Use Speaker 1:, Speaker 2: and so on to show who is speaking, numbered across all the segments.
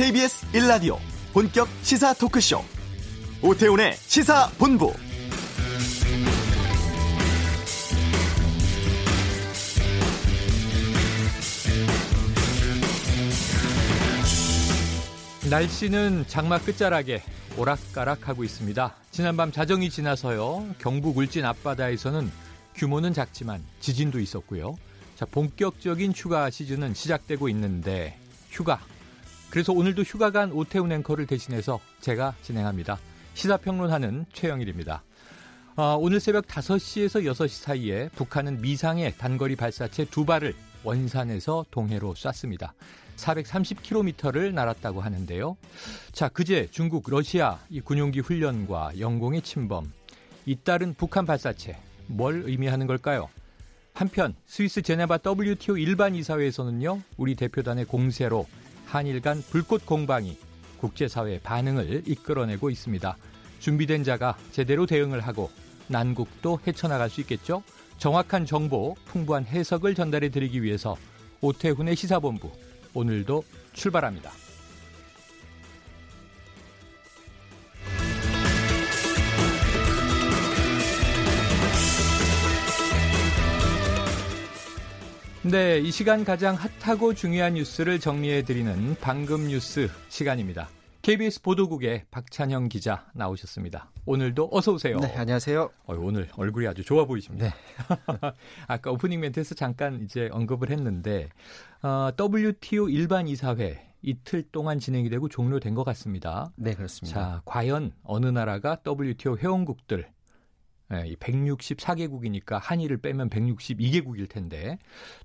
Speaker 1: KBS 1라디오 본격 시사 토크쇼 오태훈의 시사본부
Speaker 2: 날씨는 장마 끝자락에 오락가락하고 있습니다. 지난밤 자정이 지나서요. 경북 울진 앞바다에서는 규모는 작지만 지진도 있었고요. 자, 본격적인 휴가 시즌은 시작되고 있는데 휴가. 그래서 오늘도 휴가 간 오태훈 앵커를 대신해서 제가 진행합니다. 시사평론하는 최영일입니다. 아, 오늘 새벽 5시에서 6시 사이에 북한은 미상의 단거리 발사체 두 발을 원산에서 동해로 쐈습니다. 430km를 날았다고 하는데요. 자, 그제 중국, 러시아 이 군용기 훈련과 영공의 침범, 잇따른 북한 발사체 뭘 의미하는 걸까요? 한편 스위스 제네바 WTO 일반 이사회에서는요. 우리 대표단의 공세로 한일 간 불꽃 공방이 국제사회의 반응을 이끌어내고 있습니다. 준비된 자가 제대로 대응을 하고 난국도 헤쳐나갈 수 있겠죠? 정확한 정보, 풍부한 해석을 전달해 드리기 위해서 오태훈의 시사본부 오늘도 출발합니다. 네, 이 시간 가장 핫하고 중요한 뉴스를 정리해드리는 방금 뉴스 시간입니다. KBS 보도국의 박찬영 기자 나오셨습니다. 오늘도 어서 오세요.
Speaker 3: 네, 안녕하세요.
Speaker 2: 어, 오늘 얼굴이 아주 좋아 보이십니다.
Speaker 3: 네.
Speaker 2: 아까 오프닝 멘트에서 잠깐 이제 언급을 했는데 어, WTO 일반 이사회 이틀 동안 진행이 되고 종료된 것 같습니다.
Speaker 3: 네, 그렇습니다.
Speaker 2: 자, 과연 어느 나라가 WTO 회원국들 예, 164개국이니까 한일을 빼면 162개국일 텐데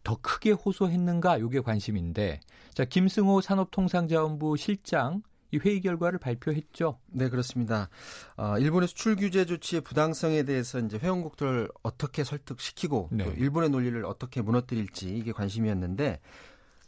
Speaker 2: 더 크게 호소했는가 이게 관심인데 자 김승호 산업통상자원부 실장 이 회의 결과를 발표했죠.
Speaker 3: 네, 그렇습니다. 어, 일본의 수출 규제 조치의 부당성에 대해서 이제 회원국들을 어떻게 설득시키고
Speaker 2: 네.
Speaker 3: 또 일본의 논리를 어떻게 무너뜨릴지 이게 관심이었는데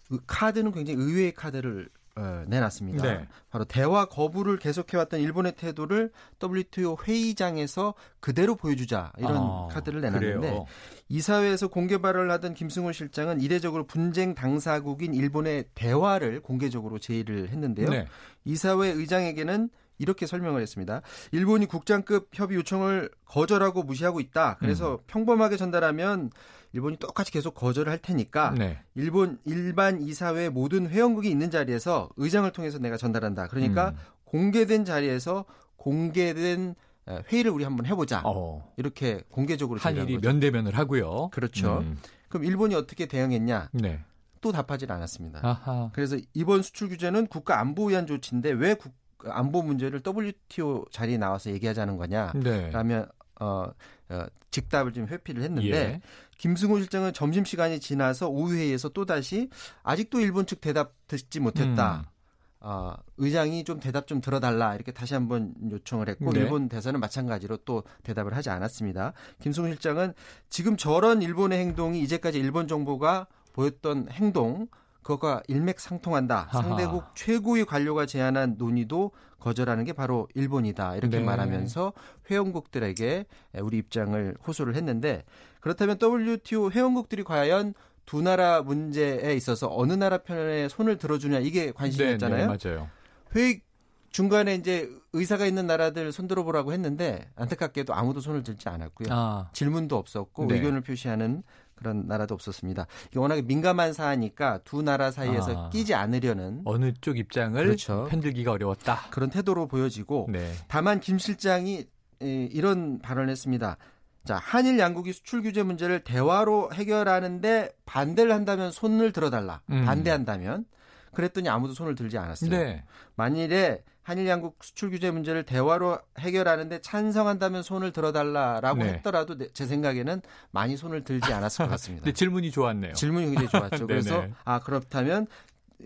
Speaker 3: 그 카드는 굉장히 의외의 카드를 어, 내놨습니다.
Speaker 2: 네.
Speaker 3: 바로 대화 거부를 계속해왔던 일본의 태도를 WTO 회의장에서 그대로 보여주자 이런
Speaker 2: 아,
Speaker 3: 카드를 내놨는데
Speaker 2: 그래요.
Speaker 3: 이사회에서 공개 발언을 하던 김승호 실장은 이례적으로 분쟁 당사국인 일본의 대화를 공개적으로 제의를 했는데요.
Speaker 2: 네.
Speaker 3: 이사회 의장에게는 이렇게 설명을 했습니다. 일본이 국장급 협의 요청을 거절하고 무시하고 있다. 그래서
Speaker 2: 음.
Speaker 3: 평범하게 전달하면 일본이 똑같이 계속 거절을 할 테니까
Speaker 2: 네.
Speaker 3: 일본 일반 이사회 모든 회원국이 있는 자리에서 의장을 통해서 내가 전달한다. 그러니까
Speaker 2: 음.
Speaker 3: 공개된 자리에서 공개된 어, 회의를 우리 한번 해보자.
Speaker 2: 어,
Speaker 3: 이렇게 공개적으로
Speaker 2: 한일이. 면대면을 하고요.
Speaker 3: 그렇죠.
Speaker 2: 음,
Speaker 3: 그럼 일본이 어떻게 대응했냐?
Speaker 2: 네.
Speaker 3: 또 답하지 않았습니다.
Speaker 2: 아하.
Speaker 3: 그래서 이번 수출 규제는 국가 안보 위한 조치인데 왜 국, 안보 문제를 WTO 자리에 나와서 얘기하자는 거냐?
Speaker 2: 네.
Speaker 3: 라면 어, 어, 즉답을 좀 회피를 했는데
Speaker 2: 예.
Speaker 3: 김승호 실장은 점심 시간이 지나서 오후 회의에서 또 다시 아직도 일본 측 대답 듣지 못했다.
Speaker 2: 음.
Speaker 3: 어, 의장이 좀 대답 좀 들어달라 이렇게 다시 한번 요청을 했고
Speaker 2: 네.
Speaker 3: 일본 대사는 마찬가지로 또 대답을 하지 않았습니다. 김승호 실장은 지금 저런 일본의 행동이 이제까지 일본 정부가 보였던 행동 그것과 일맥상통한다. 상대국 최고의 관료가 제안한 논의도 거절하는 게 바로 일본이다. 이렇게
Speaker 2: 네.
Speaker 3: 말하면서 회원국들에게 우리 입장을 호소를 했는데 그렇다면 WTO 회원국들이 과연 두 나라 문제에 있어서 어느 나라 편에 손을 들어주냐 이게 관심이었잖아요.
Speaker 2: 네, 네, 맞아요.
Speaker 3: 회의 중간에 이제 의사가 있는 나라들 손들어 보라고 했는데 안타깝게도 아무도 손을 들지 않았고요.
Speaker 2: 아,
Speaker 3: 질문도 없었고
Speaker 2: 네.
Speaker 3: 의견을 표시하는 그런 나라도 없었습니다. 이게 워낙에 민감한 사안이니까 두 나라 사이에서
Speaker 2: 아.
Speaker 3: 끼지 않으려는
Speaker 2: 어느 쪽 입장을
Speaker 3: 그렇죠.
Speaker 2: 편들기가 어려웠다.
Speaker 3: 그런 태도로 보여지고
Speaker 2: 네.
Speaker 3: 다만 김 실장이 이- 이런 발언을 했습니다. 자, 한일 양국이 수출 규제 문제를 대화로 해결하는데 반대를 한다면 손을 들어달라.
Speaker 2: 음.
Speaker 3: 반대한다면 그랬더니 아무도 손을 들지 않았어요.
Speaker 2: 네.
Speaker 3: 만일에 한일 양국 수출 규제 문제를 대화로 해결하는데 찬성한다면 손을 들어달라라고
Speaker 2: 네.
Speaker 3: 했더라도 내- 제 생각에는 많이 손을 들지 않았을 것 같습니다.
Speaker 2: 근데 질문이 좋았네요.
Speaker 3: 질문이 굉장히 좋았죠. 그래서
Speaker 2: 네네.
Speaker 3: 아 그렇다면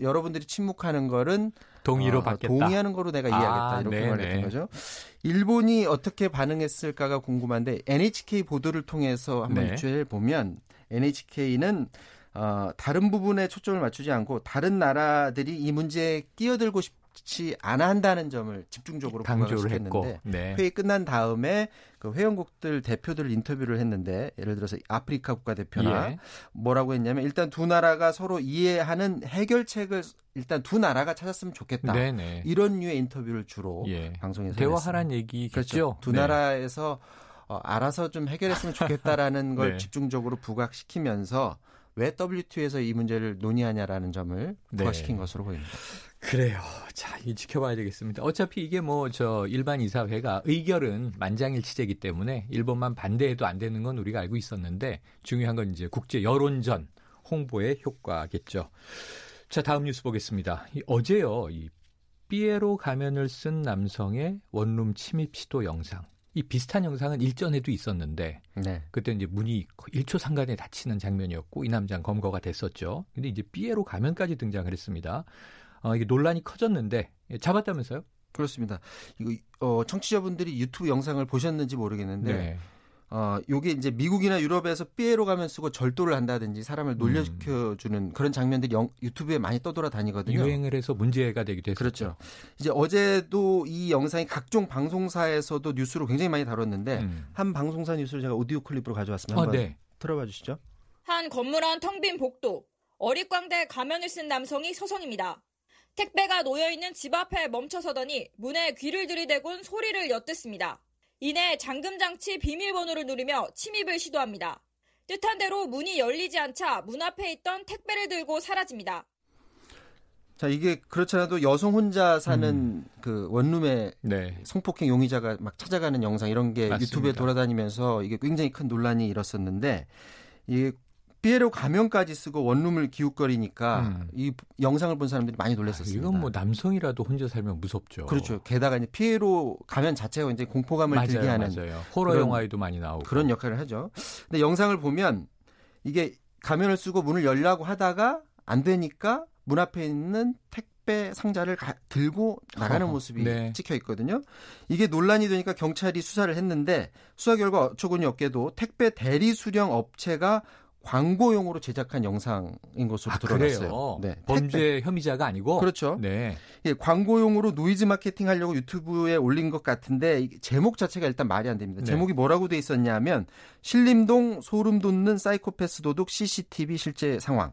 Speaker 3: 여러분들이 침묵하는 거는
Speaker 2: 동의로
Speaker 3: 어,
Speaker 2: 받겠다.
Speaker 3: 동의하는 거로 내가 이해하겠다
Speaker 2: 아,
Speaker 3: 이렇게
Speaker 2: 네네.
Speaker 3: 말했던 거죠. 일본이 어떻게 반응했을까가 궁금한데 NHK 보도를 통해서 한번
Speaker 2: 네.
Speaker 3: 유추해 보면 NHK는 어, 다른 부분에 초점을 맞추지 않고 다른 나라들이 이 문제에 끼어들고 싶 그렇지 않아 한다는 점을 집중적으로
Speaker 2: 강조를
Speaker 3: 했는데
Speaker 2: 네.
Speaker 3: 회의 끝난 다음에 그 회원국들 대표들 인터뷰를 했는데 예를 들어서 아프리카 국가 대표나
Speaker 2: 예.
Speaker 3: 뭐라고 했냐면 일단 두 나라가 서로 이해하는 해결책을 일단 두 나라가 찾았으면 좋겠다.
Speaker 2: 네네.
Speaker 3: 이런 류의 인터뷰를 주로
Speaker 2: 예.
Speaker 3: 방송에서
Speaker 2: 대화하란 얘기겠죠.
Speaker 3: 그렇죠. 두
Speaker 2: 네.
Speaker 3: 나라에서 어, 알아서 좀 해결했으면 좋겠다라는 걸
Speaker 2: 네.
Speaker 3: 집중적으로 부각시키면서 왜 WTO에서 이 문제를 논의하냐라는 점을
Speaker 2: 네.
Speaker 3: 부각시킨 것으로 보입니다.
Speaker 2: 그래요. 자, 이 지켜봐야 되겠습니다. 어차피 이게 뭐 저 일반 이사회가 의결은 만장일치제이기 때문에 일본만 반대해도 안 되는 건 우리가 알고 있었는데 중요한 건 이제 국제 여론전 홍보의 효과겠죠. 자, 다음 뉴스 보겠습니다. 이 어제요. 이 삐에로 가면을 쓴 남성의 원룸 침입 시도 영상. 이 비슷한 영상은 일전에도 있었는데
Speaker 3: 네.
Speaker 2: 그때 이제 문이 1초 상간에 닫히는 장면이었고 이 남자는 검거가 됐었죠. 근데 이제 삐에로 가면까지 등장을 했습니다. 어, 이게 논란이 커졌는데 예, 잡았다면서요?
Speaker 3: 그렇습니다. 이거 어, 청취자분들이 유튜브 영상을 보셨는지 모르겠는데
Speaker 2: 네.
Speaker 3: 어, 요게 이제 미국이나 유럽에서 삐에로 가면 쓰고 절도를 한다든지 사람을 놀래켜 주는 그런 장면들이 영, 유튜브에 많이 떠돌아 다니거든요.
Speaker 2: 유행을 해서 문제가 되기도 했었죠.
Speaker 3: 그렇죠. 이제 어제도 이 영상이 각종 방송사에서도 뉴스로 굉장히 많이 다뤘는데
Speaker 2: 음.
Speaker 3: 한 방송사 뉴스를 제가 오디오 클립으로 가져왔습니다.
Speaker 2: 아,
Speaker 3: 한번
Speaker 2: 네.
Speaker 3: 들어봐 주시죠.
Speaker 4: 한 건물 안 텅 빈 복도. 어릿광대 가면을 쓴 남성이 서성입니다. 택배가 놓여있는 집 앞에 멈춰서더니 문에 귀를 들이대곤 소리를 엿듣습니다. 이내 잠금장치 비밀번호를 누르며 침입을 시도합니다. 뜻한 대로 문이 열리지 않자 문 앞에 있던 택배를 들고 사라집니다.
Speaker 3: 자, 이게 그렇잖아도 여성 혼자 사는
Speaker 2: 음.
Speaker 3: 그 원룸에
Speaker 2: 네.
Speaker 3: 성폭행 용의자가 막 찾아가는 영상 이런 게
Speaker 2: 맞습니다.
Speaker 3: 유튜브에 돌아다니면서 이게 굉장히 큰 논란이 일었었는데 이게 삐에로 가면까지 쓰고 원룸을 기웃거리니까
Speaker 2: 음.
Speaker 3: 이 영상을 본 사람들이 많이
Speaker 2: 아,
Speaker 3: 놀랐었습니다.
Speaker 2: 이건 뭐 남성이라도 혼자 살면 무섭죠.
Speaker 3: 그렇죠. 게다가 이제 피에로 가면 자체가 이제 공포감을
Speaker 2: 맞아요,
Speaker 3: 들게 하는
Speaker 2: 맞아요. 호러
Speaker 3: 그런-
Speaker 2: 영화에도 많이 나오고
Speaker 3: 그런 역할을 하죠. 근데 영상을 보면 이게 가면을 쓰고 문을 열려고 하다가 안 되니까 문 앞에 있는 택배 상자를 가- 들고 나가는
Speaker 2: 허허,
Speaker 3: 모습이
Speaker 2: 네.
Speaker 3: 찍혀 있거든요. 이게 논란이 되니까 경찰이 수사를 했는데 수사 결과 어처구니 없게도 택배 대리 수령 업체가 광고용으로 제작한 영상인 것으로
Speaker 2: 아,
Speaker 3: 드러났어요. 네. 택배-
Speaker 2: 범죄 혐의자가 아니고
Speaker 3: 그렇죠.
Speaker 2: 네.
Speaker 3: 예, 광고용으로 노이즈 마케팅 하려고 유튜브에 올린 것 같은데 이 제목 자체가 일단 말이 안 됩니다.
Speaker 2: 네.
Speaker 3: 제목이 뭐라고 돼 있었냐면 신림동 소름 돋는 사이코패스 도둑 CCTV 실제 상황.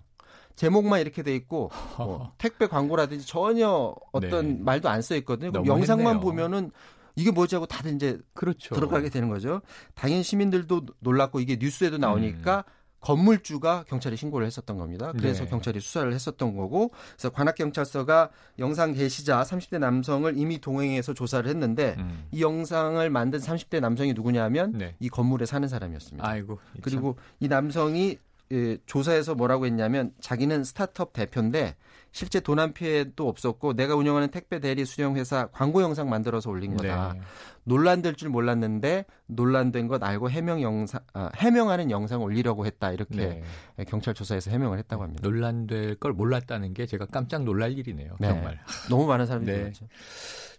Speaker 3: 제목만 이렇게 돼 있고 뭐 택배 광고라든지 전혀 어떤
Speaker 2: 네.
Speaker 3: 말도 안 써 있거든요. 그럼. 영상만 보면은 이게 뭐지 하고 다들 이제
Speaker 2: 그렇죠.
Speaker 3: 들어가게 되는 거죠. 당연히 시민들도 놀랐고 이게 뉴스에도
Speaker 2: 음.
Speaker 3: 나오니까 건물주가 경찰에 신고를 했었던 겁니다. 그래서
Speaker 2: 네.
Speaker 3: 경찰이 수사를 했었던 거고, 그래서 관악경찰서가 영상 게시자 30대 남성을 이미 동행해서 조사를 했는데
Speaker 2: 음.
Speaker 3: 이 영상을 만든 30대 남성이 누구냐면
Speaker 2: 네.
Speaker 3: 이 건물에 사는 사람이었습니다.
Speaker 2: 아이고. 이
Speaker 3: 그리고 이 남성이 예, 조사에서 뭐라고 했냐면 자기는 스타트업 대표인데 실제 도난 피해도 없었고 내가 운영하는 택배 대리 수령 회사 광고 영상 만들어서 올린
Speaker 2: 참-
Speaker 3: 거다.
Speaker 2: 네.
Speaker 3: 논란될 줄 몰랐는데 논란된 것 알고 해명 영상 아, 해명하는 영상 올리려고 했다 이렇게
Speaker 2: 네.
Speaker 3: 경찰 조사에서 해명을 했다고 합니다.
Speaker 2: 논란될 걸 몰랐다는 게 제가 깜짝 놀랄 일이네요.
Speaker 3: 네.
Speaker 2: 정말.
Speaker 3: 너무 많은 사람들이
Speaker 2: 네.
Speaker 3: 그렇죠.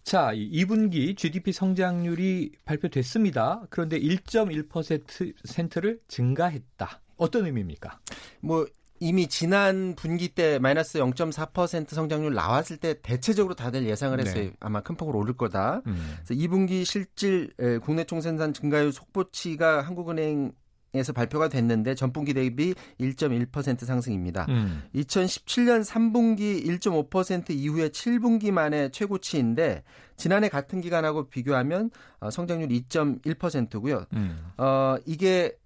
Speaker 2: 자, 이 2분기 GDP 성장률이 발표됐습니다. 그런데 1.1%를 증가했다. 어떤 의미입니까?
Speaker 3: 뭐 이미 지난 분기 때 마이너스 0.4% 성장률 나왔을 때 대체적으로 다들 예상을 했어요.
Speaker 2: 네.
Speaker 3: 아마 큰 폭으로 오를 거다.
Speaker 2: 음.
Speaker 3: 그래서 2분기 실질 에, 국내 총생산 증가율 속보치가 한국은행 에서 발표가 됐는데 전분기 대비 1.1% 상승입니다.
Speaker 2: 음.
Speaker 3: 2017년 3분기 1.5% 이후에 7분기 만에 최고치인데 지난해 같은 기간하고 비교하면 어, 성장률 2.1%고요.
Speaker 2: 음.
Speaker 3: 어, 이게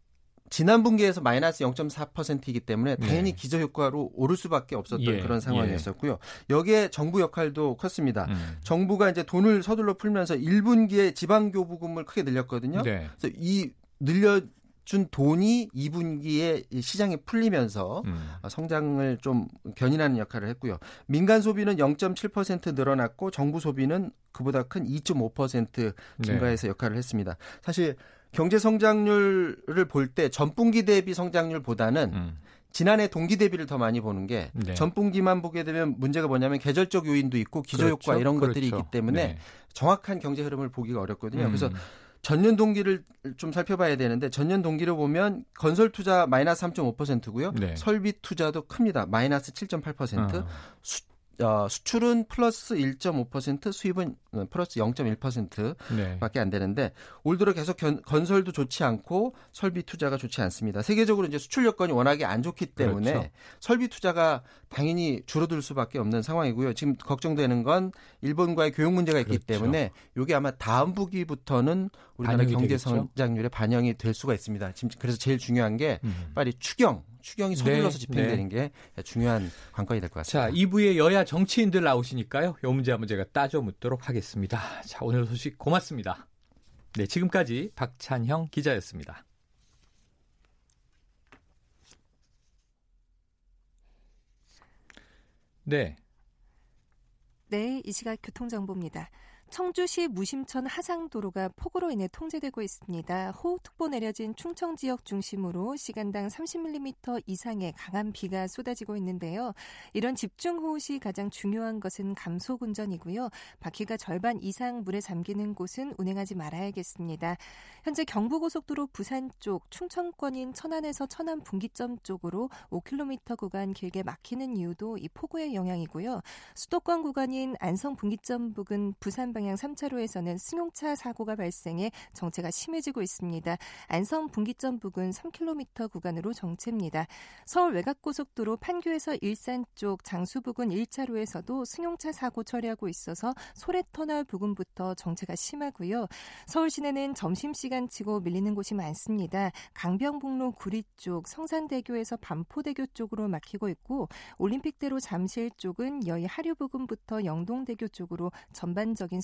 Speaker 3: 지난 분기에서 마이너스 0.4%이기 때문에 당연히
Speaker 2: 네.
Speaker 3: 기저 효과로 오를 수밖에 없었던
Speaker 2: 예,
Speaker 3: 그런 상황이었었고요. 여기에 정부 역할도 컸습니다.
Speaker 2: 음.
Speaker 3: 정부가 이제 돈을 서둘러 풀면서 1분기에 지방 교부금을 크게 늘렸거든요.
Speaker 2: 네.
Speaker 3: 그래서 이 늘려 준 돈이 2분기에 시장에 풀리면서
Speaker 2: 음.
Speaker 3: 어, 성장을 좀 견인하는 역할을 했고요. 민간 소비는 0.7% 늘어났고 정부 소비는 그보다 큰 2.5% 증가해서 역할을 했습니다. 사실 경제 성장률을 볼 때 전분기 대비 성장률보다는
Speaker 2: 음.
Speaker 3: 지난해 동기 대비를 더 많이 보는 게
Speaker 2: 네.
Speaker 3: 전분기만 보게 되면 문제가 뭐냐면 계절적 요인도 있고 기저 효과
Speaker 2: 그렇죠.
Speaker 3: 이런 것들이
Speaker 2: 그렇죠.
Speaker 3: 있기 때문에
Speaker 2: 네.
Speaker 3: 정확한 경제 흐름을 보기가 어렵거든요. 그래서
Speaker 2: 음.
Speaker 3: 전년 동기를 좀 살펴봐야 되는데 전년 동기를 보면 건설 투자 마이너스 3.5%고요.
Speaker 2: 네.
Speaker 3: 설비 투자도 큽니다. 마이너스 7.8%.
Speaker 2: 어.
Speaker 3: 어, 수출은 플러스 1.5%, 수입은 플러스 0.1%밖에 안 되는데 올 들어 계속 견, 건설도 좋지 않고 설비 투자가 좋지 않습니다. 세계적으로 이제 수출 여건이 워낙에 안 좋기 때문에 그렇죠. 설비 투자가 당연히 줄어들 수밖에 없는 상황이고요. 지금 걱정되는 건 일본과의 교육 문제가 있기 그렇죠. 때문에 이게 아마 다음 분기부터는 우리나라 경제 성장률에 반영이 될 수가 있습니다. 지금 그래서 제일 중요한 게 음. 빨리 추경 추경이 서둘러서 네, 집행되는 네. 게 중요한 관건이 될 것 같습니다.
Speaker 2: 자, 2부에 여야 정치인들 나오시니까요. 이 문제 한번 제가 따져 묻도록 하겠습니다. 자, 오늘 소식 고맙습니다. 네, 지금까지 박찬형 기자였습니다. 네.
Speaker 5: 네, 이 시각 교통정보입니다. 청주시 무심천 하상도로가 폭우로 인해 통제되고 있습니다. 호우특보 내려진 충청 지역 중심으로 시간당 30mm 이상의 강한 비가 쏟아지고 있는데요. 이런 집중호우 시 가장 중요한 것은 감속 운전이고요. 바퀴가 절반 이상 물에 잠기는 곳은 운행하지 말아야겠습니다. 현재 경부고속도로 부산 쪽 충청권인 천안에서 천안 분기점 쪽으로 5km 구간 길게 막히는 이유도 이 폭우의 영향이고요. 수도권 구간인 안성 분기점 부근 부산 방향 3차로에서는 승용차 사고가 발생해 정체가 심해지고 있습니다. 안성 분기점 부근 3km 구간으로 정체입니다. 서울 외곽고속도로 판교에서 일산 쪽 장수 부근 1차로에서도 승용차 사고 처리하고 있어서 소래터널 부근부터 정체가 심하고요. 서울 시내는 점심시간 시간치고 밀리는 곳이 많습니다. 강병북로 구리 쪽, 성산대교에서 반포대교 쪽으로 막히고 있고 올림픽대로 잠실 쪽은 여의 하류 부근부터 영동대교 쪽으로 전반적인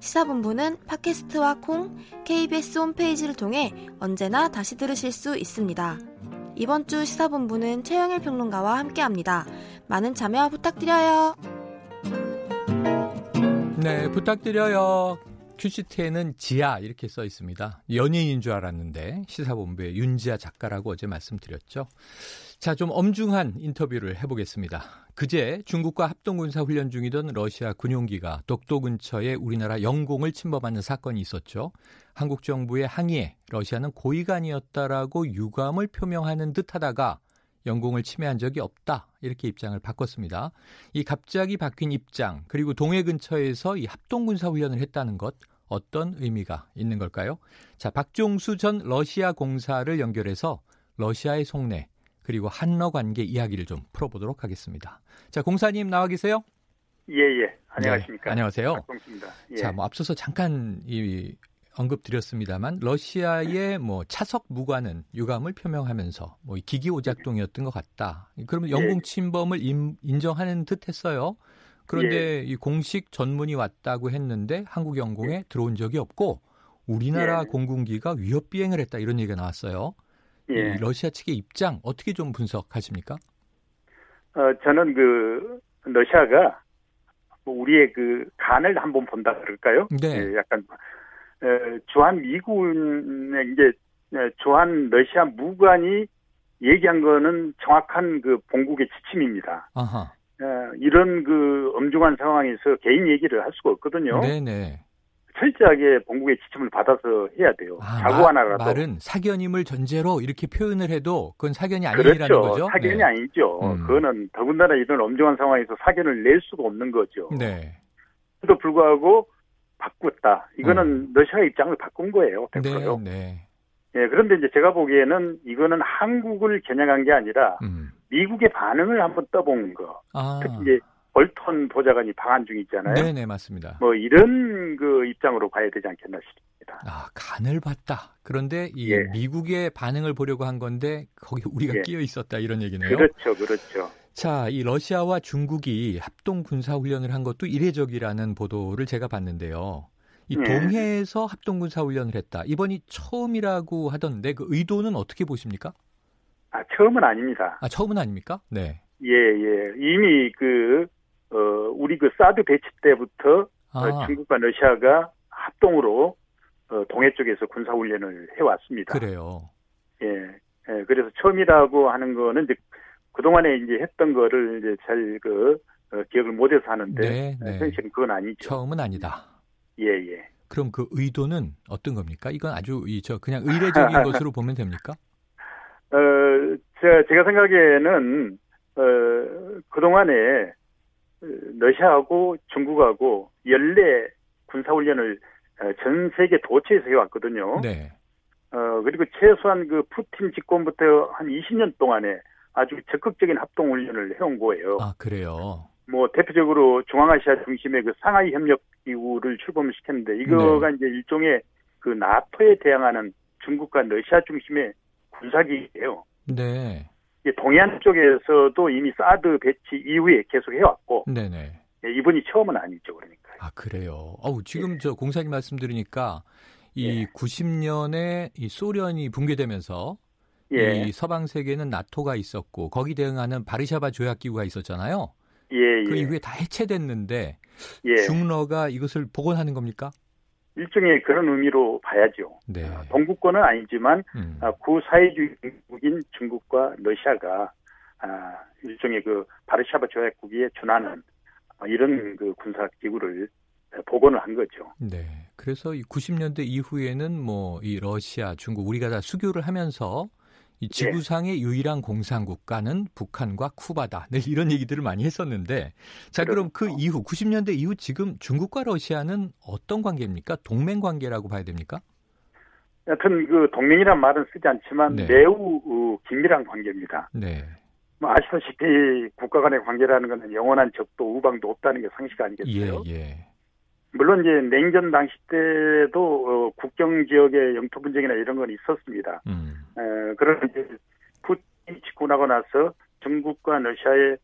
Speaker 6: 시사본부는 팟캐스트와 콩, KBS 홈페이지를 통해 언제나 다시 들으실 수 있습니다. 이번 주 시사본부는 최영일 평론가와 함께합니다. 많은 참여 부탁드려요.
Speaker 2: 네, 부탁드려요. 큐시트에는 지아 이렇게 써 있습니다. 연예인인 줄 알았는데 시사본부의 윤지아 작가라고 어제 말씀드렸죠. 자, 좀 엄중한 인터뷰를 해보겠습니다. 그제 중국과 합동군사 훈련 중이던 러시아 군용기가 독도 근처에 우리나라 영공을 침범하는 사건이 있었죠. 한국 정부의 항의에 러시아는 고의가 아니었다라고 유감을 표명하는 듯하다가 영공을 침해한 적이 없다 이렇게 입장을 바꿨습니다. 이 갑자기 바뀐 입장 그리고 동해 근처에서 이 합동군사 훈련을 했다는 것 어떤 의미가 있는 걸까요? 자, 박종수 전 러시아 공사를 연결해서 러시아의 속내 그리고 한러 관계 이야기를 좀 풀어보도록 하겠습니다. 자, 공사님 나와 계세요?
Speaker 7: 예, 예. 안녕하십니까.
Speaker 2: 네, 안녕하세요. 박종수입니다. 예. 자, 뭐 앞서서 잠깐 이 언급드렸습니다만 러시아의 뭐 차석 무관은 유감을 표명하면서 뭐 기기 오작동이었던 것 같다. 그러면 영공 예. 침범을 인, 인정하는 듯했어요. 그런데 예. 이 공식 전문이 왔다고 했는데 한국 영공에 예. 들어온 적이 없고 우리나라 예. 공군기가 위협 비행을 했다 이런 얘기가 나왔어요. 예. 러시아 측의 입장 어떻게 좀 분석하십니까?
Speaker 7: 어, 저는 그 러시아가 뭐 우리의 그 간을 한번 본다 그럴까요? 네. 예, 약간 어, 주한 미군의 이제 어, 주한 러시아 무관이 얘기한 거는 정확한 그 본국의 지침입니다. 아하. 어, 이런 그 엄중한 상황에서 개인 얘기를 할 수가 없거든요. 네네. 철저하게 본국의 지침을 받아서 해야 돼요. 아, 자고 하나라도.
Speaker 2: 말은 사견임을 전제로 이렇게 표현을 해도 그건 사견이 아니라는 그렇죠. 거죠.
Speaker 7: 사견이 네. 아니죠. 음. 그거는 더군다나 이런 엄중한 상황에서 사견을 낼 수가 없는 거죠. 네. 그도 불구하고 바꿨다. 이거는 음. 러시아 입장을 바꾼 거예요. 100%. 네, 네. 예, 그런데 이제 제가 보기에는 이거는 한국을 겨냥한 게 아니라 음. 미국의 반응을 한번 떠본 거. 아. 특히 이제 볼턴 보좌관이 방한 중이 있잖아요.
Speaker 2: 네네 네, 맞습니다.
Speaker 7: 뭐 이런 그 입장으로 가야 되지 않겠나 싶습니다.
Speaker 2: 아 간을 봤다. 그런데 이 예. 미국의 반응을 보려고 한 건데 거기 우리가 예. 끼어 있었다 이런 얘기네요.
Speaker 7: 그렇죠, 그렇죠.
Speaker 2: 자, 이 러시아와 중국이 합동 군사 훈련을 한 것도 이례적이라는 보도를 제가 봤는데요. 이 네. 동해에서 합동 군사 훈련을 했다. 이번이 처음이라고 하던데 그 의도는 어떻게 보십니까?
Speaker 7: 아, 처음은 아닙니다.
Speaker 2: 아, 처음은 아닙니까? 네.
Speaker 7: 예, 예. 이미 그, 어, 우리 그 사드 배치 때부터 아. 어, 중국과 러시아가 합동으로 어, 동해 쪽에서 군사 훈련을 해왔습니다.
Speaker 2: 그래요.
Speaker 7: 예, 예, 그래서 처음이라고 하는 거는 이제 그 동안에 이제 했던 거를 이제 잘그 어, 기억을 못해서 하는데 네, 네. 현실은 그건 아니죠.
Speaker 2: 처음은 아니다.
Speaker 7: 예, 예.
Speaker 2: 그럼 그 의도는 어떤 겁니까? 이건 아주 이저 그냥 의례적인 것으로 보면 됩니까?
Speaker 7: 어, 제가, 제가 생각에는 어, 그 동안에 러시아하고 중국하고 연례 군사훈련을 어, 전 세계 도처에서 해왔거든요. 네. 어, 그리고 최소한 그 푸틴 집권부터 한 20년 동안에 아주 적극적인 합동 훈련을 해온 거예요.
Speaker 2: 아, 그래요?
Speaker 7: 뭐, 대표적으로 중앙아시아 중심의 그 상하이 협력 기구를 출범을 시켰는데, 이거가 네. 이제 일종의 그 나토에 대항하는 중국과 러시아 중심의 군사기예요.
Speaker 2: 네.
Speaker 7: 동해안 쪽에서도 이미 사드 배치 이후에 계속 해왔고, 네네. 예, 이번이 처음은 아니죠, 그러니까.
Speaker 2: 아 그래요. 어우 지금 예. 저 공사님 말씀 들으니까 이 예. 90년에 이 소련이 붕괴되면서 예. 이 서방 세계는 나토가 있었고 거기 대응하는 바르샤바 조약 기구가 있었잖아요. 예, 그 예. 이후에 다 해체됐는데 예. 중러가 이것을 복원하는 겁니까?
Speaker 7: 일종의 그런 의미로 봐야죠. 네. 아, 동구권은 아니지만 음. 아, 구사회주국인 중국과 러시아가 아, 일종의 그 바르샤바 조약국에 준하는 이런 그 군사 기구를 복원을 한 거죠.
Speaker 2: 네. 그래서 이 90년대 이후에는 뭐 이 러시아, 중국 우리가 다 수교를 하면서 이 네. 지구상의 네. 유일한 공산 국가는 북한과 쿠바다. 늘 이런 얘기들을 많이 했었는데 자, 그럼 그 그렇죠. 이후 90년대 이후 지금 중국과 러시아는 어떤 관계입니까? 동맹 관계라고 봐야 됩니까?
Speaker 7: 여튼 그 동맹이란 말은 쓰지 않지만 네. 매우 어, 긴밀한 관계입니다. 네. 뭐 아시다시피 국가 간의 관계라는 것은 영원한 적도 우방도 없다는 게 상식 아니겠어요? 예, 예. 물론 이제 냉전 당시 때도 어, 국경 지역의 영토 분쟁이나 이런 건 있었습니다. 음. 에, 그런 이제 푸틴이 집권하고 나서 중국과 러시아의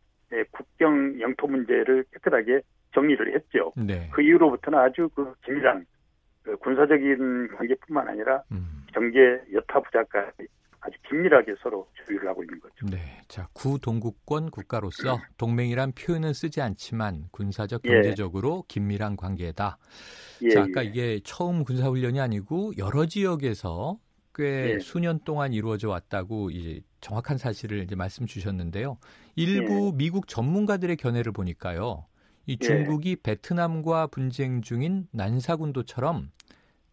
Speaker 7: 국경 영토 문제를 깨끗하게 정리를 했죠. 네. 그 이후로부터는 아주 그 긴밀한 그 군사적인 관계뿐만 아니라 음. 경제 여타 부자까지 아주 긴밀하게 서로 조율을 하고 있는 거죠.
Speaker 2: 네. 자, 구동국권 국가로서 동맹이란 표현은 쓰지 않지만 군사적 예. 경제적으로 예. 긴밀한 관계다. 예, 자, 아까 예. 이게 처음 군사 훈련이 아니고 여러 지역에서 꽤 예. 수년 동안 이루어져 왔다고 이제 정확한 사실을 이제 말씀 주셨는데요. 일부 예. 미국 전문가들의 견해를 보니까요. 이 중국이 베트남과 분쟁 중인 난사군도처럼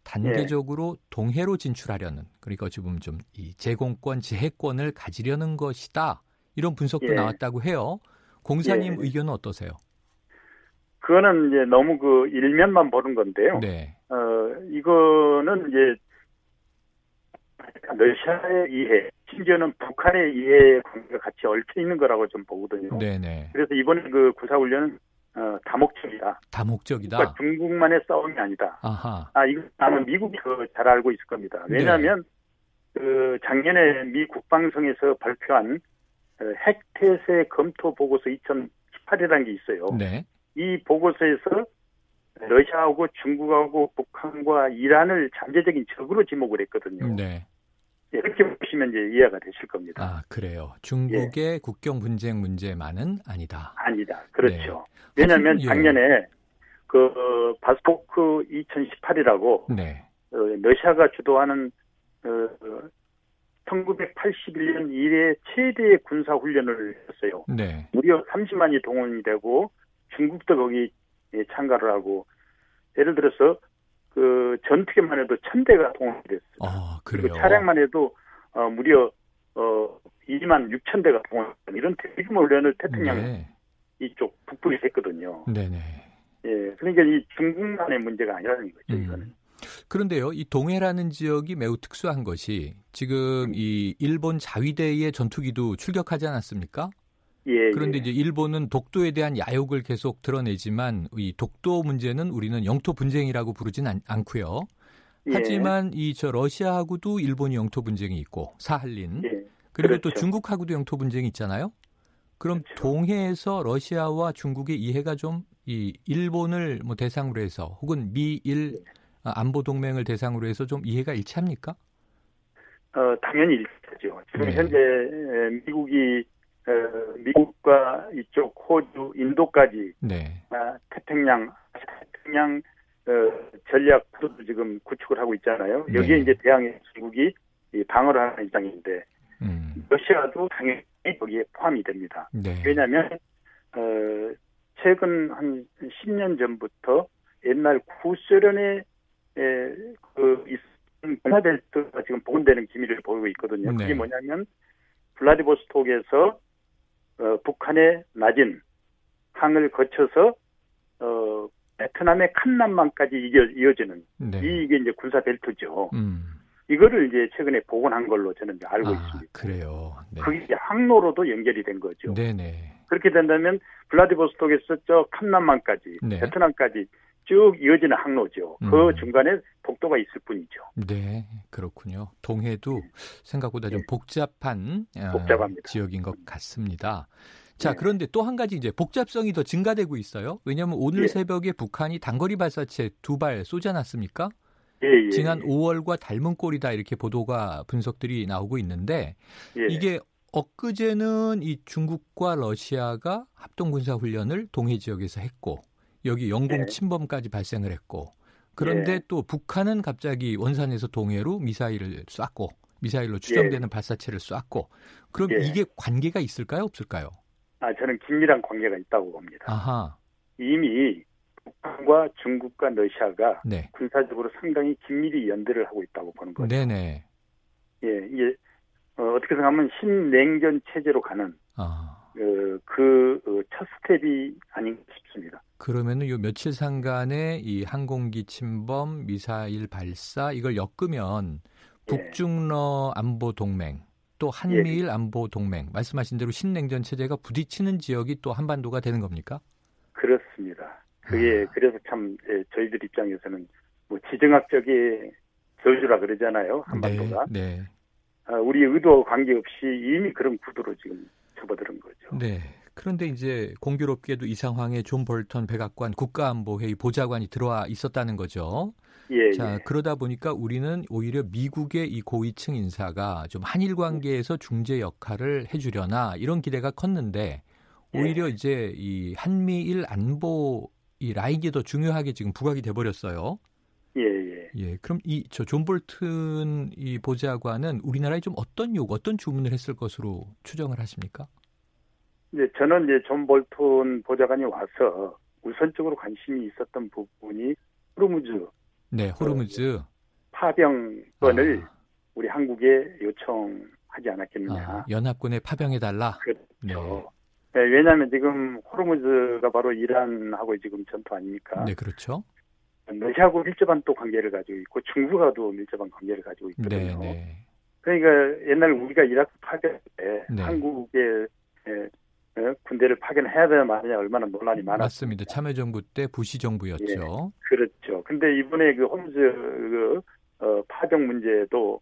Speaker 2: 단계적으로 예. 동해로 진출하려는 그러니까 보면 좀이 제공권, 지혜권을 가지려는 것이다 이런 분석도 예. 나왔다고 해요. 공사님 예. 의견은 어떠세요?
Speaker 7: 그거는 이제 너무 그 일면만 보는 건데요. 네. 어 이거는 이제 러시아의 이해, 심지어는 북한의 이해 관계가 같이 얽혀 있는 거라고 좀 보거든요. 네네. 그래서 이번에 그 구사훈련은 어, 다목적이다.
Speaker 2: 다목적이다.
Speaker 7: 그러니까 중국만의 싸움이 아니다. 아하. 아, 이거 아마 미국이 그잘 알고 있을 겁니다. 왜냐하면 네. 그 작년에 미 국방성에서 발표한 어, 핵태세 검토 보고서 2018이라는 게 있어요. 네. 이 보고서에서 러시아하고 중국하고 북한과 이란을 잠재적인 적으로 지목을 했거든요. 네. 이렇게 보시면 이제 이해가 되실 겁니다.
Speaker 2: 아, 그래요. 중국의 예. 국경 분쟁 문제만은 아니다.
Speaker 7: 아니다. 그렇죠. 네. 왜냐하면 예. 작년에 그 바스포크 2018이라고 네. 어, 러시아가 주도하는 어, 1981년 이래 최대의 군사 훈련을 했어요. 네. 무려 30만이 동원이 되고 중국도 거기 참가를 하고 예를 들어서 그 전투기만 해도 천 대가 동원이 됐어요. 아, 그리고 차량만 해도 어, 무려 어 2만 6천 대가 동원 이런 대규모 훈련을 태평양 네. 이쪽 북부에 했거든요. 네네. 예, 그러니까 이 중국만의 문제가 아니라는 거죠. 음. 이거는.
Speaker 2: 그런데요, 이 동해라는 지역이 매우 특수한 것이 지금 음. 이 일본 자위대의 전투기도 출격하지 않았습니까? 예, 그런데 예. 이제 일본은 독도에 대한 야욕을 계속 드러내지만 이 독도 문제는 우리는 영토 분쟁이라고 부르진 않, 않고요. 예. 하지만 이 저 러시아하고도 일본이 영토 분쟁이 있고 사할린 예. 그리고 그렇죠. 또 중국하고도 영토 분쟁이 있잖아요. 그럼 그렇죠. 동해에서 러시아와 중국의 이해가 좀 이 일본을 뭐 대상으로 해서 혹은 미일 예. 안보 동맹을 대상으로 해서 좀 이해가 일치합니까?
Speaker 7: 어 당연히 일치하죠. 지금 네. 현재 미국이 어, 미국과 이쪽 호주, 인도 인도까지 네. 아, 태평양 태평양 어, 전략 구도도 지금 구축을 하고 있잖아요. 네. 여기에 이제 대항해 중국이 방어를 하는 입장인데 음. 러시아도 당연히 거기에 포함이 됩니다. 네. 왜냐하면 어, 최근 한 10년 전부터 옛날 구소련의 에, 그 군사벨트가 지금 복원되는 기미를 보이고 있거든요. 네. 그게 뭐냐면 블라디보스톡에서 어, 북한의 낮은 항을 거쳐서 어, 베트남의 칸남만까지 이어, 지는 네. 이게 이제 군사 벨트죠. 음. 이거를 이제 최근에 복원한 걸로 저는 알고 아, 있습니다.
Speaker 2: 그래요.
Speaker 7: 네. 그게 항로로도 연결이 된 거죠.
Speaker 2: 네네.
Speaker 7: 그렇게 된다면 블라디보스톡에서 저 칸남만까지 네. 베트남까지 쭉 이어지는 항로죠. 그 음. 그 중간에 복도가 있을 뿐이죠.
Speaker 2: 네, 그렇군요. 동해도 네. 생각보다 좀
Speaker 7: 네.
Speaker 2: 복잡한 어, 복잡합니다. 지역인 것 같습니다. 자, 네. 그런데 또 한 가지 이제 복잡성이 더 증가되고 있어요. 왜냐하면 오늘 예. 새벽에 북한이 단거리 발사체 두 발 쏘지 않았습니까? 예, 예, 지난 5월과 닮은 꼴이다 이렇게 보도가 분석들이 나오고 있는데 예. 이게 엊그제는 이 중국과 러시아가 합동 군사 훈련을 동해 지역에서 했고 여기 영공 네. 침범까지 발생을 했고 그런데 네. 또 북한은 갑자기 원산에서 동해로 미사일을 쐈고 미사일로 추정되는 예. 발사체를 쐈고 그럼 예. 이게 관계가 있을까요 없을까요?
Speaker 7: 아 저는 긴밀한 관계가 있다고 봅니다.
Speaker 2: 아하.
Speaker 7: 이미 북한과 중국과 러시아가 네. 군사적으로 상당히 긴밀히 연대를 하고 있다고 보는 거죠.
Speaker 2: 네네.
Speaker 7: 예, 이게 어, 떻게 생각하면 신냉전 체제로 가는 아. 어, 그첫 그 스텝이 아닌가 싶습니다.
Speaker 2: 그러면은 요 며칠 상간의 이 항공기 침범, 미사일 발사 이걸 엮으면 예. 북중러 안보 동맹 또 한미일 예. 안보 동맹 말씀하신 대로 신냉전 체제가 부딪히는 지역이 또 한반도가 되는 겁니까?
Speaker 7: 그렇습니다. 그게 아. 그래서 참 예, 저희들 입장에서는 뭐 지정학적인 저주라 그러잖아요 한반도가. 네. 네. 아, 우리 의도와 관계없이 이미 그런 구도로 지금 접어드는 거죠.
Speaker 2: 네. 그런데 이제 공교롭게도 이 상황에 존 볼턴 백악관 국가안보회의 보좌관이 들어와 있었다는 거죠.
Speaker 7: 예,
Speaker 2: 자,
Speaker 7: 예.
Speaker 2: 그러다 보니까 우리는 오히려 미국의 이 고위층 인사가 좀 한일 관계에서 중재 역할을 해주려나 이런 기대가 컸는데 오히려 예. 이제 이 한미일 안보 이 라인이 더 중요하게 지금 부각이 돼 버렸어요.
Speaker 7: 예, 예.
Speaker 2: 예. 그럼 이 저 존 볼튼 이 보좌관은 우리나라에 좀 어떤 요구, 어떤 주문을 했을 것으로 추정을 하십니까?
Speaker 7: 이제 저는 이제 존 볼튼 보좌관이 와서 우선적으로 관심이 있었던 부분이 호르무즈.
Speaker 2: 네, 호르무즈. 그
Speaker 7: 파병 건을 아. 우리 한국에 요청하지 않았겠느냐. 아,
Speaker 2: 연합군에 파병해 달라.
Speaker 7: 그렇죠. 네. 네, 왜냐하면 지금 호르무즈가 바로 이란하고 지금 전투 아닙니까?
Speaker 2: 네, 그렇죠.
Speaker 7: 러시아하고 밀접한 또 관계를 가지고 있고 중국하고도 밀접한 관계를 가지고 있거든요. 네, 네. 그러니까 옛날 우리가 이라크 파견 때 네. 한국에 예, 군대를 파견해야 되냐 마냐 얼마나 논란이 많았습니다.
Speaker 2: 맞습니다. 참여정부 때 부시 정부였죠. 예,
Speaker 7: 그렇죠. 근데 이번에 그 홈즈 그, 어, 파병 문제도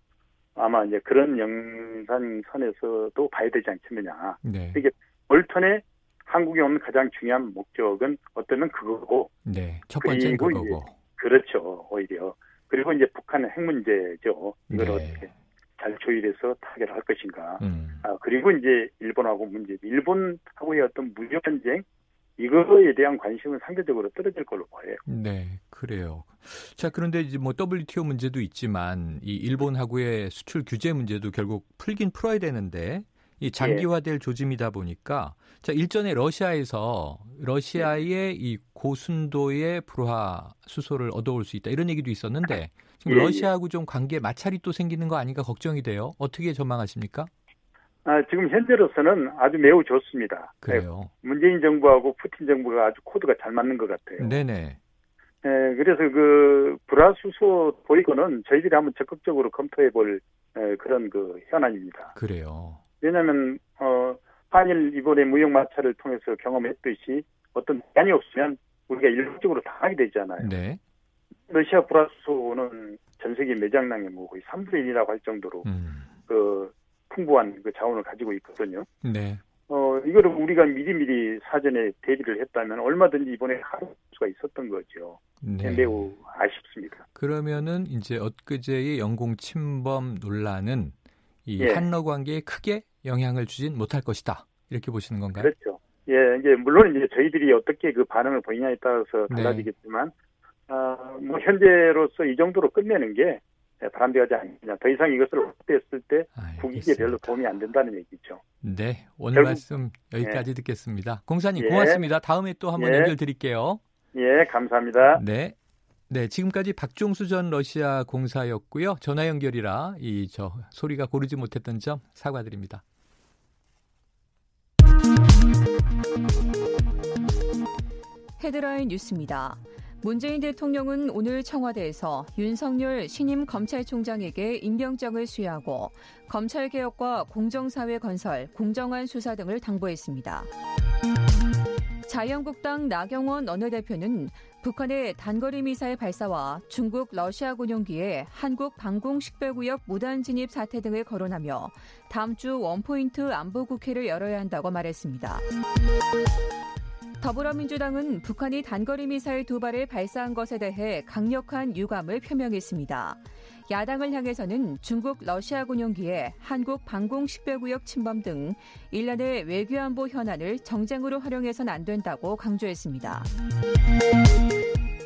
Speaker 7: 아마 이제 그런 영상선에서도 봐야 되지 않겠느냐. 네. 이게 볼턴의 한국에 오는 가장 중요한 목적은 어쩌면 그거고.
Speaker 2: 네. 첫 번째는 그거고.
Speaker 7: 그렇죠. 오히려. 그리고 이제 북한의 핵 문제죠. 이걸 네. 어떻게 잘 조율해서 타결할 을 것인가. 음. 아, 그리고 이제 일본하고 문제, 일본하고의 어떤 무역 전쟁 이거에 대한 관심은 상대적으로 떨어질 걸로 보여요.
Speaker 2: 네, 그래요. 자, 그런데 이제 뭐 WTO 문제도 있지만 이 일본하고의 수출 규제 문제도 결국 풀긴 풀어야 되는데 이 장기화될 예. 조짐이다 보니까 자 일전에 러시아에서 러시아의 예. 이 고순도의 불화 수소를 얻어올 수 있다 이런 얘기도 있었는데 지금 예. 러시아하고 좀 관계 마찰이 또 생기는 거 아닌가 걱정이 돼요. 어떻게 전망하십니까?
Speaker 7: 아, 지금 현재로서는 아주 매우 좋습니다.
Speaker 2: 그래요.
Speaker 7: 네, 문재인 정부하고 푸틴 정부가 아주 코드가 잘 맞는 것 같아요.
Speaker 2: 네네.
Speaker 7: 네, 그래서 그 불화수소 보이고는 저희들이 한번 적극적으로 검토해 볼 그런 그 현안입니다.
Speaker 2: 그래요.
Speaker 7: 왜냐하면 어, 한일 이번에 무역 마찰을 통해서 경험했듯이 어떤 대안이 없으면 우리가 일방적으로 당하게 되잖아요.
Speaker 2: 네.
Speaker 7: 러시아 불화수소는 전 세계 매장량의 뭐 거의 3분의 1이라고 할 정도로 음. 그 풍부한 그 자원을 가지고 있거든요.
Speaker 2: 네.
Speaker 7: 어, 이거를 우리가 미리미리 사전에 대비를 했다면 얼마든지 이번에 할 수가 있었던 거죠. 네. 매우 아쉽습니다.
Speaker 2: 그러면은 이제 엊그제의 영공 침범 논란은 이 예. 한러 관계에 크게 영향을 주진 못할 것이다. 이렇게 보시는 건가요?
Speaker 7: 그렇죠. 예, 이제 물론 이제 저희들이 어떻게 그 반응을 보이냐에 따라서 네. 달라지겠지만, 네. 어, 뭐 현재로서 이 정도로 끝내는 게 바람직하지 않느냐. 더 이상 이것을 확대했을 때 국익에 별로 도움이 안 된다는 얘기죠.
Speaker 2: 네, 오늘 결국, 말씀 여기까지 예. 듣겠습니다. 공사님 예. 고맙습니다. 다음에 또 한번 예. 연결 드릴게요.
Speaker 7: 예, 감사합니다.
Speaker 2: 네. 네, 지금까지 박종수 전 러시아 공사였고요. 전화 연결이라 이 저 소리가 고르지 못했던 점 사과드립니다.
Speaker 8: 헤드라인 뉴스입니다. 문재인 대통령은 오늘 청와대에서 윤석열 신임 검찰총장에게 임명장을 수여하고 검찰개혁과 공정사회 건설, 공정한 수사 등을 당부했습니다. 자유한국당 나경원 원내대표는 북한의 단거리 미사일 발사와 중국 러시아 군용기의 한국 방공 식별구역 무단 진입 사태 등을 거론하며 다음 주 원포인트 안보 국회를 열어야 한다고 말했습니다. 더불어민주당은 북한이 단거리 미사일 두 발을 발사한 것에 대해 강력한 유감을 표명했습니다. 야당을 향해서는 중국 러시아 군용기에 한국 방공 식별구역 침범 등 일련의 외교안보 현안을 정쟁으로 활용해선 안 된다고 강조했습니다.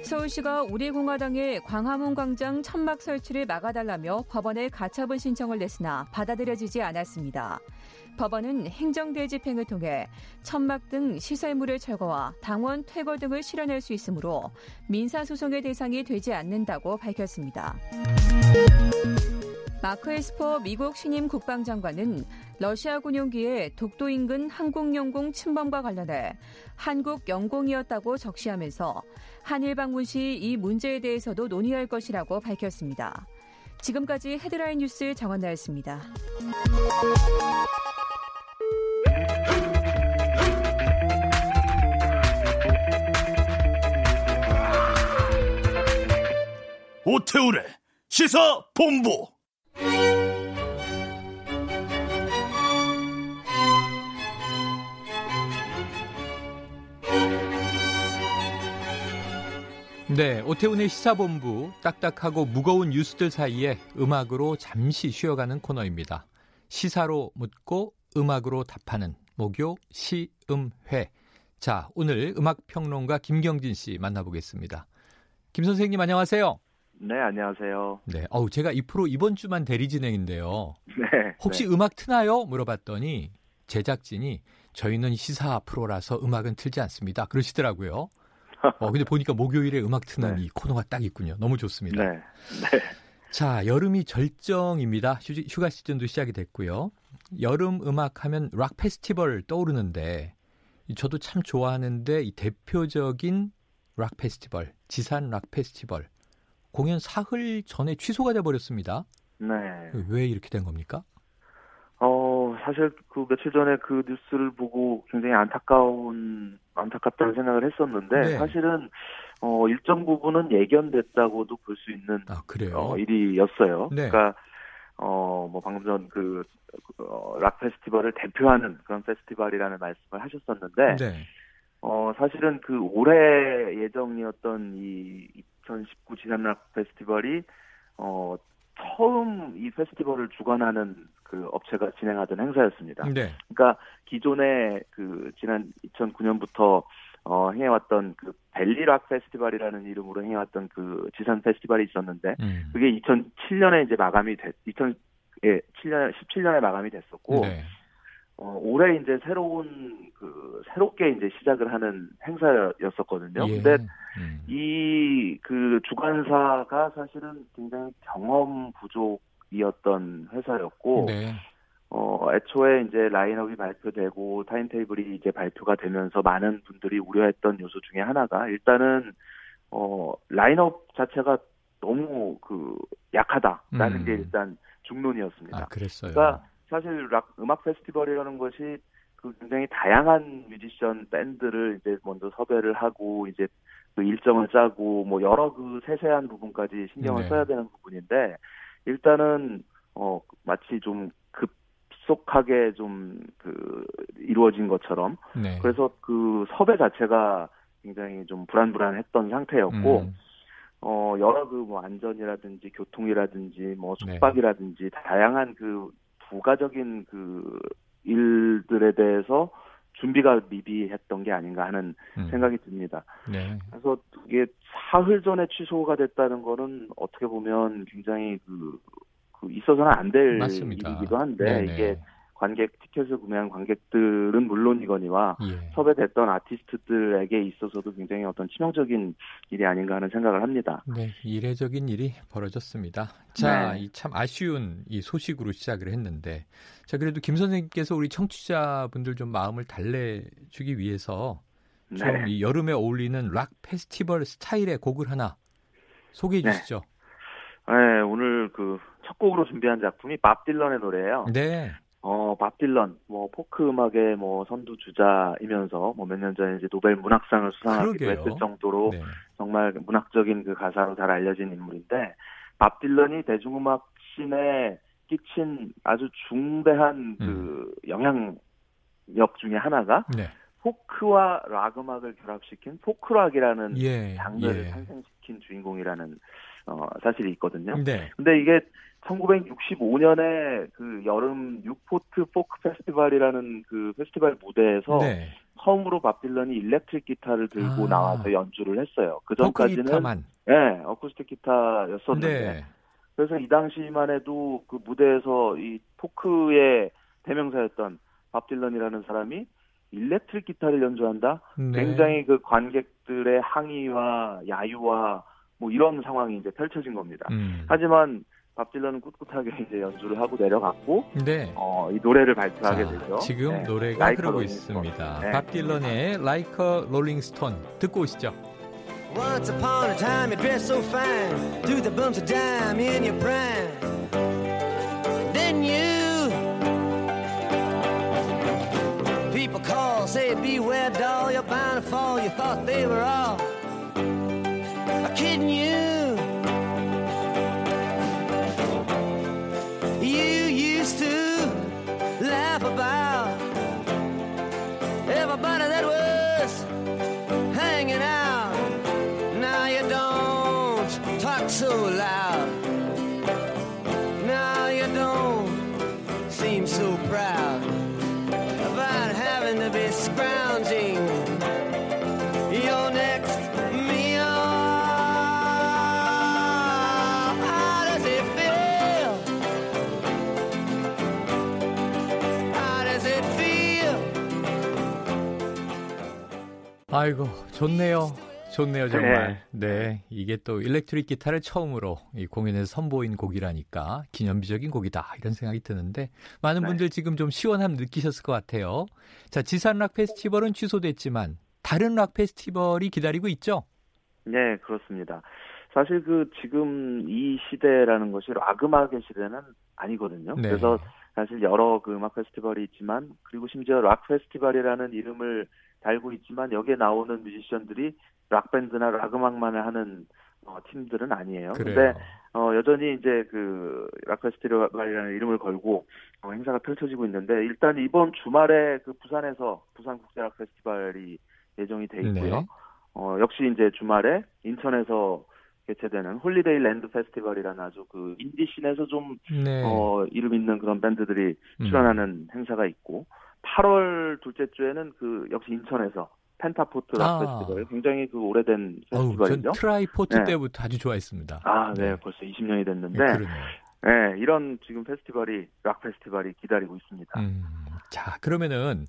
Speaker 8: 서울시가 우리공화당의 광화문 광장 천막 설치를 막아달라며 법원에 가처분 신청을 냈으나 받아들여지지 않았습니다. 법원은 행정대 집행을 통해 천막 등 시설물의 철거와 당원 퇴거 등을 실현할 수 있으므로 민사소송의 대상이 되지 않는다고 밝혔습니다. 마크 에스퍼 미국 신임 국방장관은 러시아 군용기의 독도 인근 항공영공 침범과 관련해 한국 영공이었다고 적시하면서 한일 방문 시 이 문제에 대해서도 논의할 것이라고 밝혔습니다. 지금까지 헤드라인 뉴스 정원나였습니다.
Speaker 9: 오태우래 시사 본부.
Speaker 2: 네, 오태훈의 시사본부 딱딱하고 무거운 뉴스들 사이에 음악으로 잠시 쉬어가는 코너입니다. 시사로 묻고 음악으로 답하는 목요 시음회. 자, 오늘 음악평론가 김경진 씨 만나보겠습니다. 김 선생님 안녕하세요.
Speaker 10: 네, 안녕하세요.
Speaker 2: 네, 어우 제가 이 프로 이번 주만 대리 진행인데요. 네. 혹시 네. 음악 트나요? 물어봤더니 제작진이 저희는 시사 프로라서 음악은 틀지 않습니다. 그러시더라고요. 어, 근데 보니까 목요일에 음악 트는 네. 이 코너가 딱 있군요. 너무 좋습니다. 네. 네. 자, 여름이 절정입니다. 휴가 시즌도 시작이 됐고요. 여름 음악 하면 락 페스티벌 떠오르는데 저도 참 좋아하는데 이 대표적인 락 페스티벌, 지산 락 페스티벌 공연 사흘 전에 취소가 돼 버렸습니다. 네. 왜 이렇게 된 겁니까?
Speaker 10: 어, 사실 그 며칠 전에 그 뉴스를 보고 굉장히 안타까운 안타깝다는 생각을 했었는데 네. 사실은 어 일정 부분은 예견됐다고도 볼 수 있는 아, 어, 일이었어요. 네. 그러니까 어 뭐 방금 전그 어, 락 페스티벌을 대표하는 그런 페스티벌이라는 말씀을 하셨었는데 네. 어, 사실은 그 올해 예정이었던 이 2019 지산락 페스티벌이 어, 처음 이 페스티벌을 주관하는 그 업체가 진행하던 행사였습니다. 네. 그러니까 기존에 그 지난 2009년부터 어, 행해왔던 그 벨리락 페스티벌이라는 이름으로 행해왔던 그 지산 페스티벌이 있었는데 음. 그게 2007년에 이제 마감이 됐, 2000 예, 7년 17년에 마감이 됐었고 네. 어, 올해 이제 새로운 그 새롭게 이제 시작을 하는 행사였었거든요. 예. 근데 음. 이그 주관사가 사실은 굉장히 경험 부족이었던 회사였고 네. 어, 애초에 이제 라인업이 발표되고 타임테이블이 이제 발표가 되면서 많은 분들이 우려했던 요소 중에 하나가 일단은 어, 라인업 자체가 너무 그 약하다라는 음. 게 일단 중론이었습니다. 아,
Speaker 2: 그랬어요.
Speaker 10: 그러니까 사실 락 음악 페스티벌이라는 것이 그 굉장히 다양한 뮤지션 밴드를 이제 먼저 섭외를 하고 이제 그 일정을 짜고 뭐 여러 그 세세한 부분까지 신경을 네. 써야 되는 부분인데 일단은 어 마치 좀 급속하게 좀 그 이루어진 것처럼 네. 그래서 그 섭외 자체가 굉장히 좀 불안불안했던 상태였고 음. 어 여러 그 뭐 안전이라든지 교통이라든지 뭐 네. 숙박이라든지 네. 다양한 그 부가적인 그 일들에 대해서 준비가 미비했던 게 아닌가 하는 음. 생각이 듭니다.
Speaker 2: 네.
Speaker 10: 그래서 이게 사흘 전에 취소가 됐다는 거는 어떻게 보면 굉장히 그, 그 있어서는 안 될 일이기도 한데 네네. 이게 관객 티켓을 구매한 관객들은 물론이거니와 예. 섭외됐던 아티스트들에게 있어서도 굉장히 어떤 치명적인 일이 아닌가 하는 생각을 합니다.
Speaker 2: 네, 이례적인 일이 벌어졌습니다. 자, 네. 참 아쉬운 이 소식으로 시작을 했는데, 자 그래도 김 선생님께서 우리 청취자분들 좀 마음을 달래주기 위해서 좀이 네. 여름에 어울리는 락 페스티벌 스타일의 곡을 하나 소개해 네. 주시죠.
Speaker 10: 네, 오늘 그 첫 곡으로 준비한 작품이 밥 딜런의 노래예요.
Speaker 2: 네.
Speaker 10: 어, 밥 딜런, 뭐, 포크 음악의 뭐, 선두 주자이면서, 뭐, 몇 년 전에 이제 노벨 문학상을 수상하기도 했을 정도로, 네. 정말 문학적인 그 가사로 잘 알려진 인물인데, 밥 딜런이 대중음악 씬에 끼친 아주 중대한 그 음. 영향력 중에 하나가, 네. 포크와 락 음악을 결합시킨 포크락이라는 예, 장르를 예. 탄생시킨 주인공이라는 어, 사실이 있거든요.
Speaker 2: 네.
Speaker 10: 근데 이게 1965년에 그 여름 뉴포트 포크 페스티벌이라는 그 페스티벌 무대에서 네. 처음으로 밥 딜런이 일렉트릭 기타를 들고 아. 나와서 연주를 했어요. 그 전까지는 네, 어쿠스틱 기타였었는데 네. 그래서 이 당시만 해도 그 무대에서 이 포크의 대명사였던 밥 딜런이라는 사람이 일렉트릭 기타를 연주한다. 네. 굉장히 그 관객들의 항의와 야유와 뭐 이런 상황이 이제 펼쳐진 겁니다.
Speaker 2: 음.
Speaker 10: 하지만 밥 딜런은 꿋꿋하게 이제 연주를 하고 내려갔고
Speaker 2: 네.
Speaker 10: 어, 이 노래를 발표하게 자, 되죠.
Speaker 2: 지금 네. 노래가 흐르고 있습니다. 네. 밥 딜런의 Like a Rolling Stone 듣고 오시죠. Once upon a time you dressed so fine Do the bumps of dime in your prime Then you People call, say beware doll You're bound to fall, you thought they were all 아이고 좋네요. 좋네요 정말. 네. 네. 이게 또 일렉트릭 기타를 처음으로 이 공연에서 선보인 곡이라니까 기념비적인 곡이다 이런 생각이 드는데 많은 네. 분들 지금 좀 시원함 느끼셨을 것 같아요. 자 지산 락 페스티벌은 취소됐지만 다른 락 페스티벌이 기다리고 있죠?
Speaker 10: 네 그렇습니다. 사실 그 지금 이 시대라는 것이 락 음악의 시대는 아니거든요. 네. 그래서 사실 여러 그 음악 페스티벌이 있지만 그리고 심지어 락 페스티벌이라는 이름을 달고 있지만 여기에 나오는 뮤지션들이 락 밴드나 락 음악만을 하는 어, 팀들은 아니에요.
Speaker 2: 그래요.
Speaker 10: 근데 어, 여전히 이제 그 락 페스티벌이라는 이름을 걸고 어, 행사가 펼쳐지고 있는데 일단 이번 주말에 그 부산에서 부산 국제 락 페스티벌이 예정이 돼 있고요. 네. 어, 역시 이제 주말에 인천에서 개최되는 홀리데이 랜드 페스티벌이라는 아주 그 인디 씬에서 좀 네. 어, 이름 있는 그런 밴드들이 음. 출연하는 음. 행사가 있고 8월 둘째 주에는 그 역시 인천에서 펜타포트 락 아. 페스티벌 굉장히 그 오래된 페스티벌이죠.
Speaker 2: 트라이포트 네. 때부터 아주 좋아했습니다.
Speaker 10: 아, 네, 네. 벌써 20년이 됐는데. 네, 네, 이런 지금 페스티벌이 락 페스티벌이 기다리고 있습니다.
Speaker 2: 음, 자, 그러면은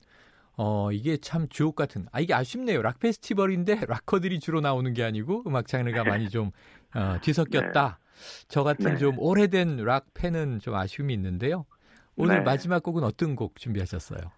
Speaker 2: 어, 이게 참 주옥 같은, 아, 이게 아쉽네요. 락 페스티벌인데 락커들이 주로 나오는 게 아니고 음악 장르가 네. 많이 좀 어, 뒤섞였다. 네. 저 같은 네. 좀 오래된 락 팬은 좀 아쉬움이 있는데요. 오늘 네. 마지막 곡은 어떤 곡 준비하셨어요?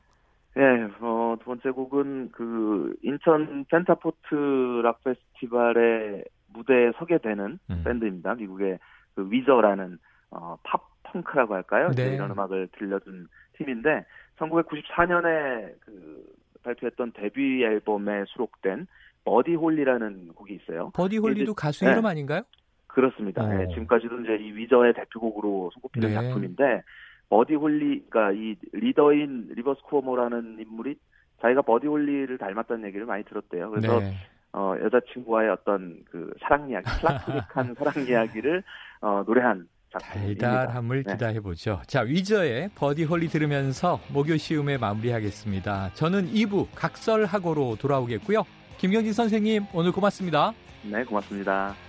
Speaker 10: 네, 어, 두 번째 곡은 그 인천 펜타포트 락 페스티벌의 무대에 서게 되는 음. 밴드입니다. 미국의 그 위저라는 어, 팝 펑크라고 할까요? 네. 이런 음악을 들려준 팀인데 1994년에 그 발표했던 데뷔 앨범에 수록된 버디 홀리라는 곡이 있어요.
Speaker 2: 버디 홀리도 가수 이름 네. 아닌가요?
Speaker 10: 그렇습니다. 네, 어. 지금까지도 이제 이 위저의 대표곡으로 손꼽히는 네. 작품인데 버디 홀리, 그러니까 이 리더인 리버스 쿼모라는 인물이 자기가 버디 홀리를 닮았다는 얘기를 많이 들었대요. 그래서 네. 어, 여자친구와의 어떤 그 사랑 이야기, 플라토닉한 사랑 이야기를 어, 노래한 작품입니다.
Speaker 2: 달달함을 네. 기대해 보죠. 자 위저의 버디 홀리 들으면서 목요 시음에 마무리하겠습니다. 저는 2부 각설하고로 돌아오겠고요. 김경진 선생님 오늘 고맙습니다.
Speaker 10: 네 고맙습니다.